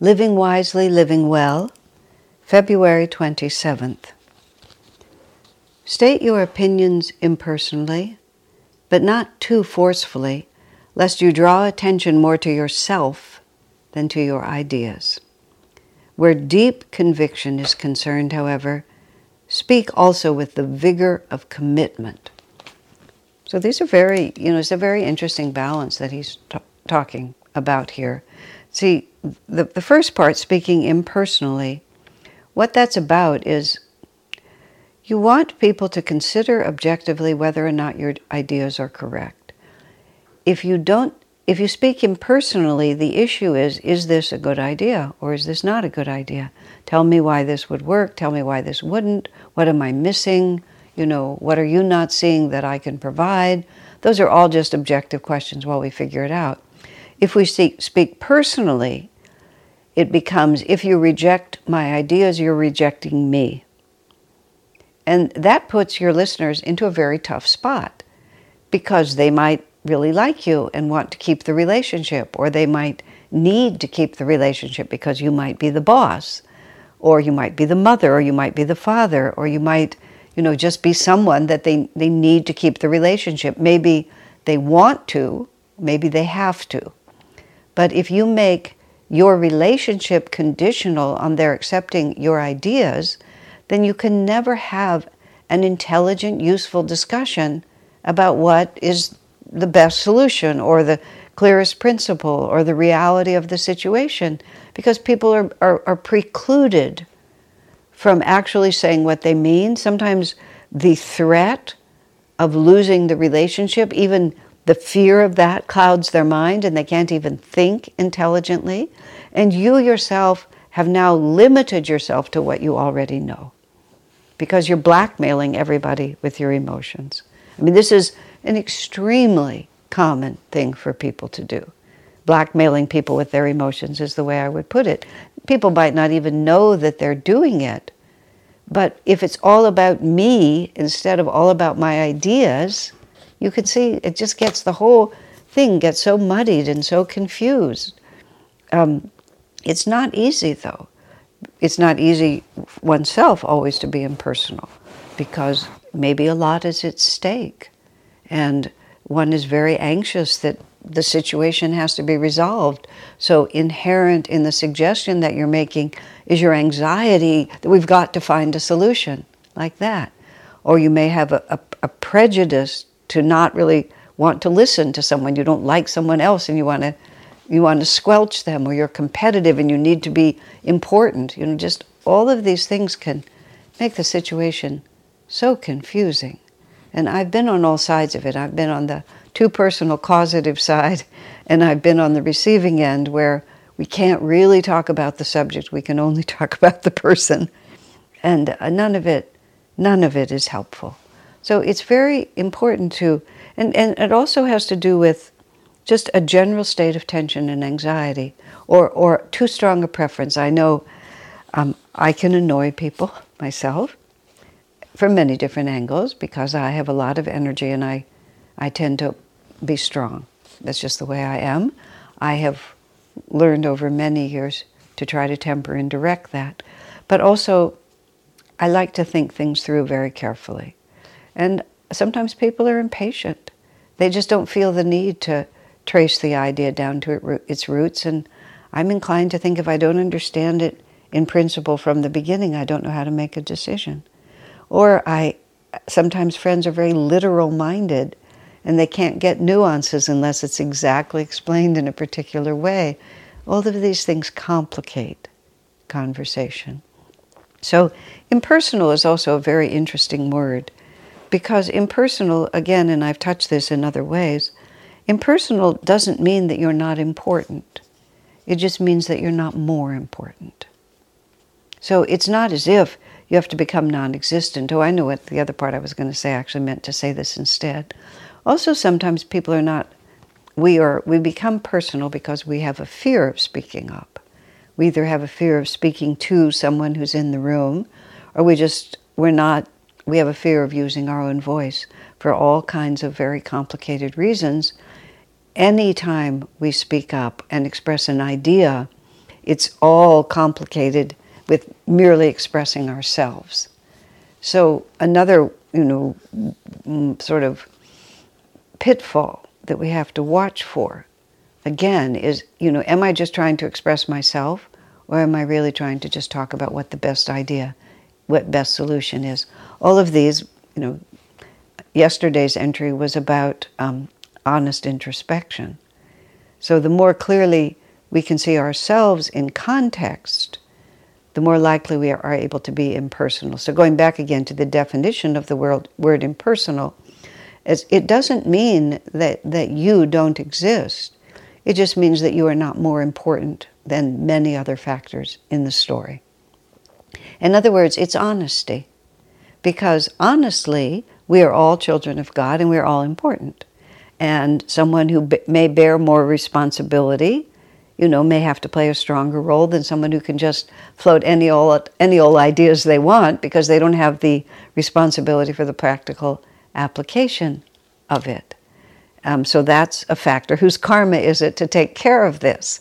Living Wisely, Living Well, February 27th. State your opinions impersonally, but not too forcefully, lest you draw attention more to yourself than to your ideas. Where deep conviction is concerned, however, speak also with the vigor of commitment. So these are very, you know, it's a very interesting balance that he's t- talking about here. See, the, the first part, speaking impersonally, what that's about is you want people to consider objectively whether or not your ideas are correct. If you don't, if you speak impersonally, the issue is is this a good idea or is this not a good idea? Tell me why this would work, tell me why this wouldn't, what am I missing? You know, what are you not seeing that I can provide? Those are all just objective questions while we figure it out. If we speak personally, it becomes if you reject my ideas, you're rejecting me. And that puts your listeners into a very tough spot because they might really like you and want to keep the relationship, or they might need to keep the relationship because you might be the boss, or you might be the mother, or you might be the father, or you might, you know, just be someone that they, they need to keep the relationship. Maybe they want to, maybe they have to. But if you make your relationship conditional on their accepting your ideas, then you can never have an intelligent, useful discussion about what is the best solution or the clearest principle or the reality of the situation because people are, are, are precluded from actually saying what they mean. Sometimes the threat of losing the relationship, even the fear of that clouds their mind and they can't even think intelligently. And you yourself have now limited yourself to what you already know because you're blackmailing everybody with your emotions. I mean, this is an extremely common thing for people to do. Blackmailing people with their emotions is the way I would put it. People might not even know that they're doing it. But if it's all about me instead of all about my ideas, you can see it just gets the whole thing gets so muddied and so confused. Um, it's not easy though. It's not easy oneself always to be impersonal because maybe a lot is at stake and one is very anxious that the situation has to be resolved. So, inherent in the suggestion that you're making is your anxiety that we've got to find a solution, like that. Or you may have a, a, a prejudice to not really want to listen to someone. You don't like someone else and you want to you want to squelch them or you're competitive and you need to be important. You know, just all of these things can make the situation so confusing. And I've been on all sides of it. I've been on the too personal causative side and I've been on the receiving end where we can't really talk about the subject. We can only talk about the person. And uh, none of it none of it is helpful. So it's very important to, and, and it also has to do with just a general state of tension and anxiety, or, or too strong a preference. I know um, I can annoy people myself from many different angles because I have a lot of energy and I, I tend to be strong. That's just the way I am. I have learned over many years to try to temper and direct that. But also, I like to think things through very carefully. And sometimes people are impatient. They just don't feel the need to trace the idea down to its roots. And I'm inclined to think if I don't understand it in principle from the beginning, I don't know how to make a decision. Or I sometimes friends are very literal minded and they can't get nuances unless it's exactly explained in a particular way. All of these things complicate conversation. So, impersonal is also a very interesting word because impersonal, again, and I've touched this in other ways, impersonal doesn't mean that you're not important. It just means that you're not more important. So it's not as if you have to become non existent. Oh, I know what the other part I was going to say. I actually meant to say this instead. Also, sometimes people are not, we, are, we become personal because we have a fear of speaking up. We either have a fear of speaking to someone who's in the room, or we just, we're not, we have a fear of using our own voice for all kinds of very complicated reasons. Anytime we speak up and express an idea, it's all complicated with merely expressing ourselves. So another, you know, mm, sort of pitfall that we have to watch for, again, is, you know, am I just trying to express myself, or am I really trying to just talk about what the best idea, what best solution is? All of these, you know, yesterday's entry was about um, honest introspection. So the more clearly we can see ourselves in context, the more likely we are able to be impersonal. So, going back again to the definition of the word, word impersonal, it doesn't mean that, that you don't exist. It just means that you are not more important than many other factors in the story. In other words, it's honesty. Because honestly, we are all children of God and we are all important. And someone who may bear more responsibility you know, may have to play a stronger role than someone who can just float any old, any old ideas they want because they don't have the responsibility for the practical application of it. Um, so that's a factor. Whose karma is it to take care of this?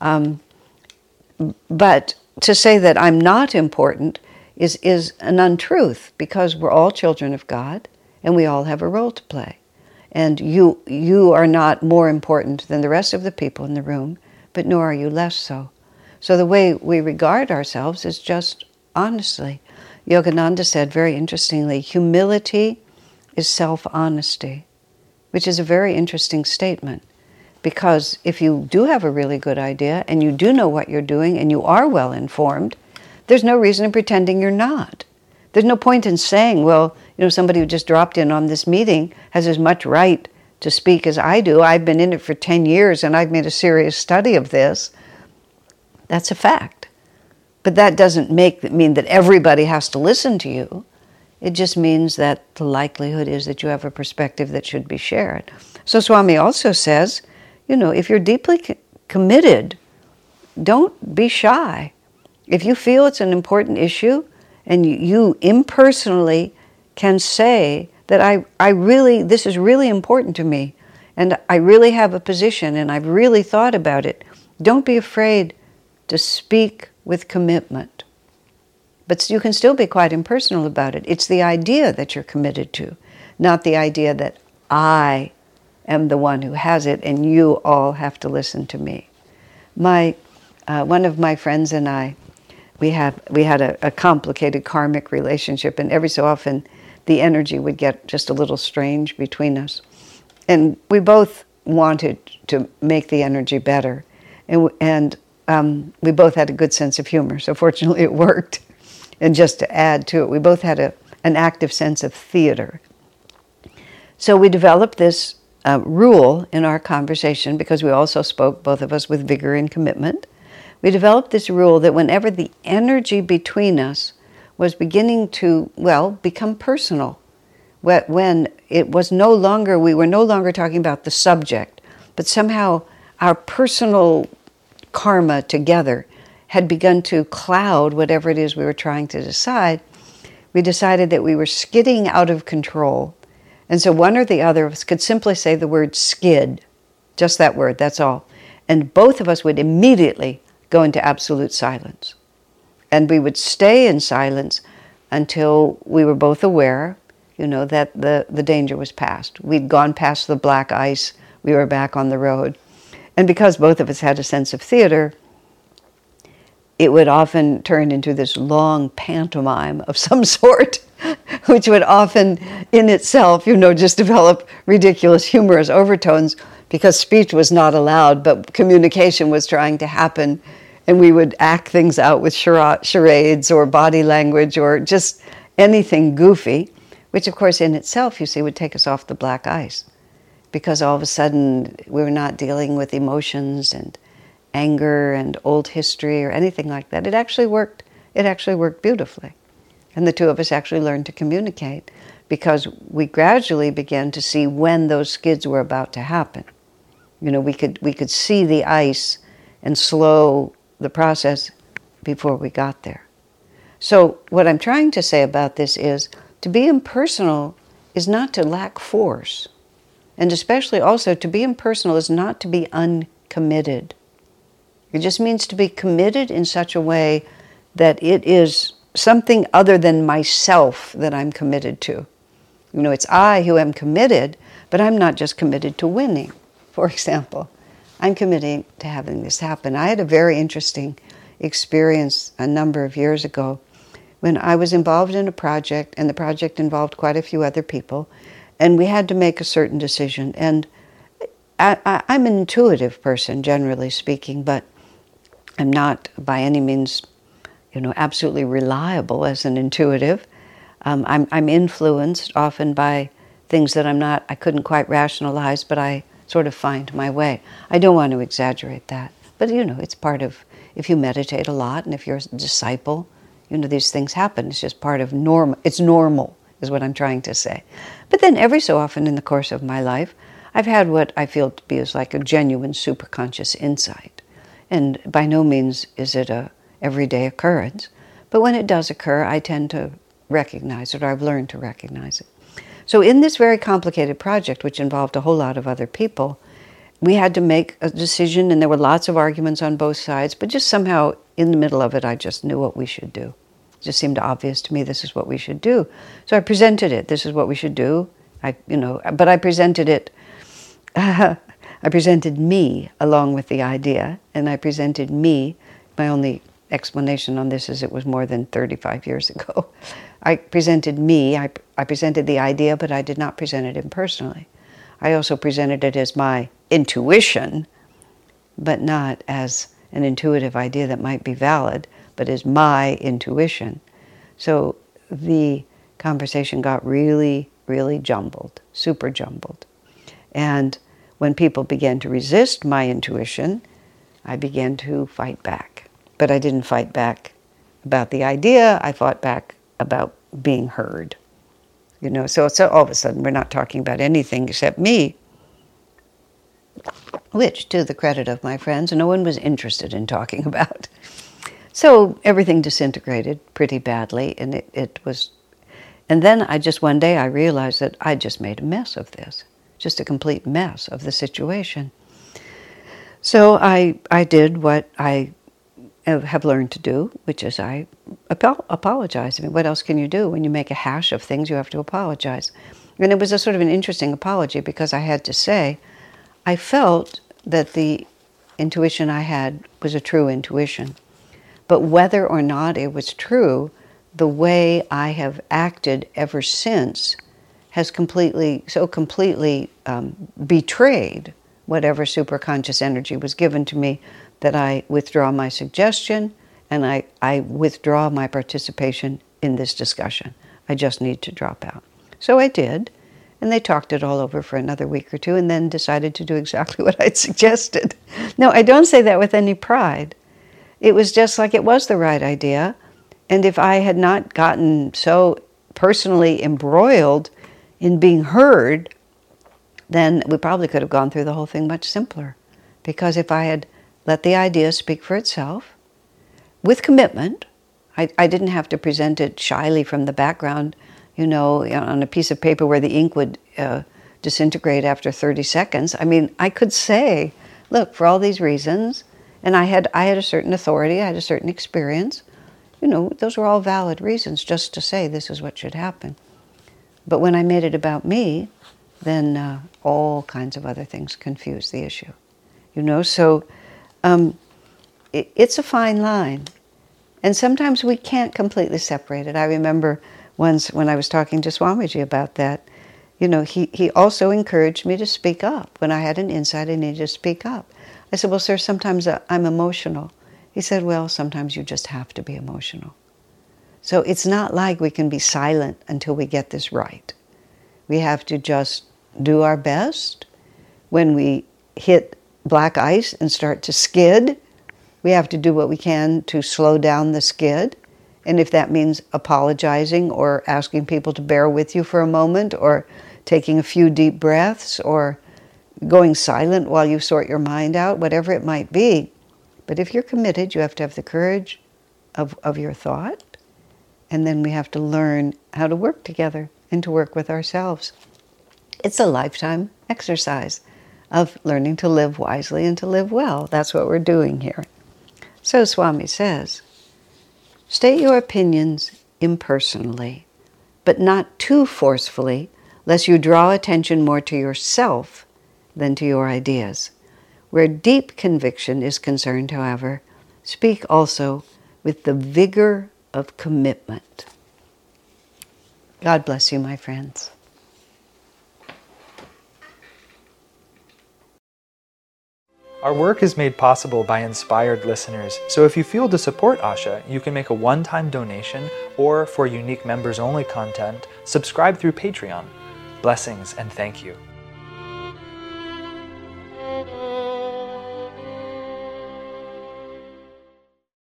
Um, but to say that I'm not important is, is an untruth because we're all children of God and we all have a role to play. And you, you are not more important than the rest of the people in the room but nor are you less so. So the way we regard ourselves is just honestly. Yogananda said very interestingly humility is self honesty, which is a very interesting statement. Because if you do have a really good idea and you do know what you're doing and you are well informed, there's no reason in pretending you're not. There's no point in saying, well, you know, somebody who just dropped in on this meeting has as much right to speak as I do. I've been in it for 10 years and I've made a serious study of this. That's a fact. But that doesn't make mean that everybody has to listen to you. It just means that the likelihood is that you have a perspective that should be shared. So Swami also says, you know, if you're deeply committed, don't be shy. If you feel it's an important issue and you impersonally can say, that I, I really, this is really important to me, and I really have a position, and I've really thought about it. Don't be afraid to speak with commitment. But you can still be quite impersonal about it. It's the idea that you're committed to, not the idea that I am the one who has it and you all have to listen to me. My, uh, one of my friends and I, we, have, we had a, a complicated karmic relationship, and every so often the energy would get just a little strange between us. And we both wanted to make the energy better. And, and um, we both had a good sense of humor, so fortunately it worked. And just to add to it, we both had a, an active sense of theater. So we developed this uh, rule in our conversation because we also spoke, both of us, with vigor and commitment. We developed this rule that whenever the energy between us was beginning to, well, become personal. When it was no longer, we were no longer talking about the subject, but somehow our personal karma together had begun to cloud whatever it is we were trying to decide. We decided that we were skidding out of control. And so one or the other of us could simply say the word skid, just that word, that's all. And both of us would immediately go into absolute silence. And we would stay in silence until we were both aware, you know, that the, the danger was past. We'd gone past the black ice, we were back on the road. And because both of us had a sense of theater, it would often turn into this long pantomime of some sort, which would often in itself, you know, just develop ridiculous humorous overtones because speech was not allowed, but communication was trying to happen. And we would act things out with charades or body language or just anything goofy, which, of course, in itself, you see, would take us off the black ice because all of a sudden we were not dealing with emotions and anger and old history or anything like that. It actually worked it actually worked beautifully. And the two of us actually learned to communicate because we gradually began to see when those skids were about to happen. You know, we could, we could see the ice and slow the process before we got there. So, what I'm trying to say about this is to be impersonal is not to lack force. And especially also to be impersonal is not to be uncommitted. It just means to be committed in such a way that it is something other than myself that I'm committed to. You know, it's I who am committed, but I'm not just committed to winning, for example. I'm committing to having this happen. I had a very interesting experience a number of years ago when I was involved in a project, and the project involved quite a few other people, and we had to make a certain decision. And I, am an intuitive person, generally speaking, but I'm not by any means, you know, absolutely reliable as an intuitive. Um, I'm, I'm influenced often by things that I'm not, I couldn't quite rationalize, but I sort of find my way. I don't want to exaggerate that, but you know, it's part of if you meditate a lot and if you're a disciple, you know, these things happen. It's just part of normal. It's normal, is what I'm trying to say. But then every so often in the course of my life, I've had what I feel to be as like a genuine superconscious insight. And by no means is it a everyday occurrence, but when it does occur, I tend to recognize it, or I've learned to recognize it. So in this very complicated project, which involved a whole lot of other people, we had to make a decision, and there were lots of arguments on both sides, but just somehow in the middle of it, I just knew what we should do. It just seemed obvious to me this is what we should do. So I presented it. This is what we should do. I, you know, but I presented it. Uh, I presented me along with the idea, and I presented me. My only explanation on this is it was more than 35 years ago. I presented me. I, I presented the idea, but I did not present it impersonally. I also presented it as my intuition, but not as an intuitive idea that might be valid, but as my intuition. So the conversation got really, really jumbled, super jumbled. And when people began to resist my intuition, I began to fight back. But I didn't fight back about the idea, I fought back about being heard. You know, so, so all of a sudden we're not talking about anything except me which, to the credit of my friends, no one was interested in talking about. So everything disintegrated pretty badly, and it, it was. And then I just one day I realized that I just made a mess of this, just a complete mess of the situation. So I I did what I uh, have learned to do, which is I apologize. I mean, what else can you do when you make a hash of things? You have to apologize. And it was a sort of an interesting apology because I had to say, I felt that the intuition I had was a true intuition. But whether or not it was true, the way I have acted ever since has completely, so completely um, betrayed whatever superconscious energy was given to me that I withdraw my suggestion and I, I withdraw my participation in this discussion. I just need to drop out. So I did. And they talked it all over for another week or two and then decided to do exactly what I'd suggested. No, I don't say that with any pride. It was just like it was the right idea. And if I had not gotten so personally embroiled in being heard, then we probably could have gone through the whole thing much simpler. Because if I had let the idea speak for itself with commitment, I, I didn't have to present it shyly from the background you know, on a piece of paper where the ink would uh, disintegrate after 30 seconds. I mean, I could say, look, for all these reasons, and I had I had a certain authority, I had a certain experience. You know, those were all valid reasons just to say this is what should happen. But when I made it about me, then uh, all kinds of other things confuse the issue. You know, so um, it, it's a fine line. And sometimes we can't completely separate it. I remember once when I was talking to Swamiji about that, you know, he, he also encouraged me to speak up. When I had an insight, I needed to speak up. I said, Well, sir, sometimes uh, I'm emotional. He said, Well, sometimes you just have to be emotional. So it's not like we can be silent until we get this right. We have to just do our best. When we hit black ice and start to skid, we have to do what we can to slow down the skid And if that means apologizing or asking people to bear with you for a moment or taking a few deep breaths or going silent while you sort your mind out, whatever it might be. But if you're committed, you have to have the courage of, of your thought. And then we have to learn how to work together and to work with ourselves. It's a lifetime exercise of learning to live wisely and to live well. That's what we're doing here. So Swami says, state your opinions impersonally, but not too forcefully, lest you draw attention more to yourself than to your ideas. Where deep conviction is concerned, however, speak also with the vigor of commitment. God bless you, my friends. Our work is made possible by inspired listeners, so if you feel to support Asha, you can make a one time donation or, for unique members only content, subscribe through Patreon. Blessings and thank you.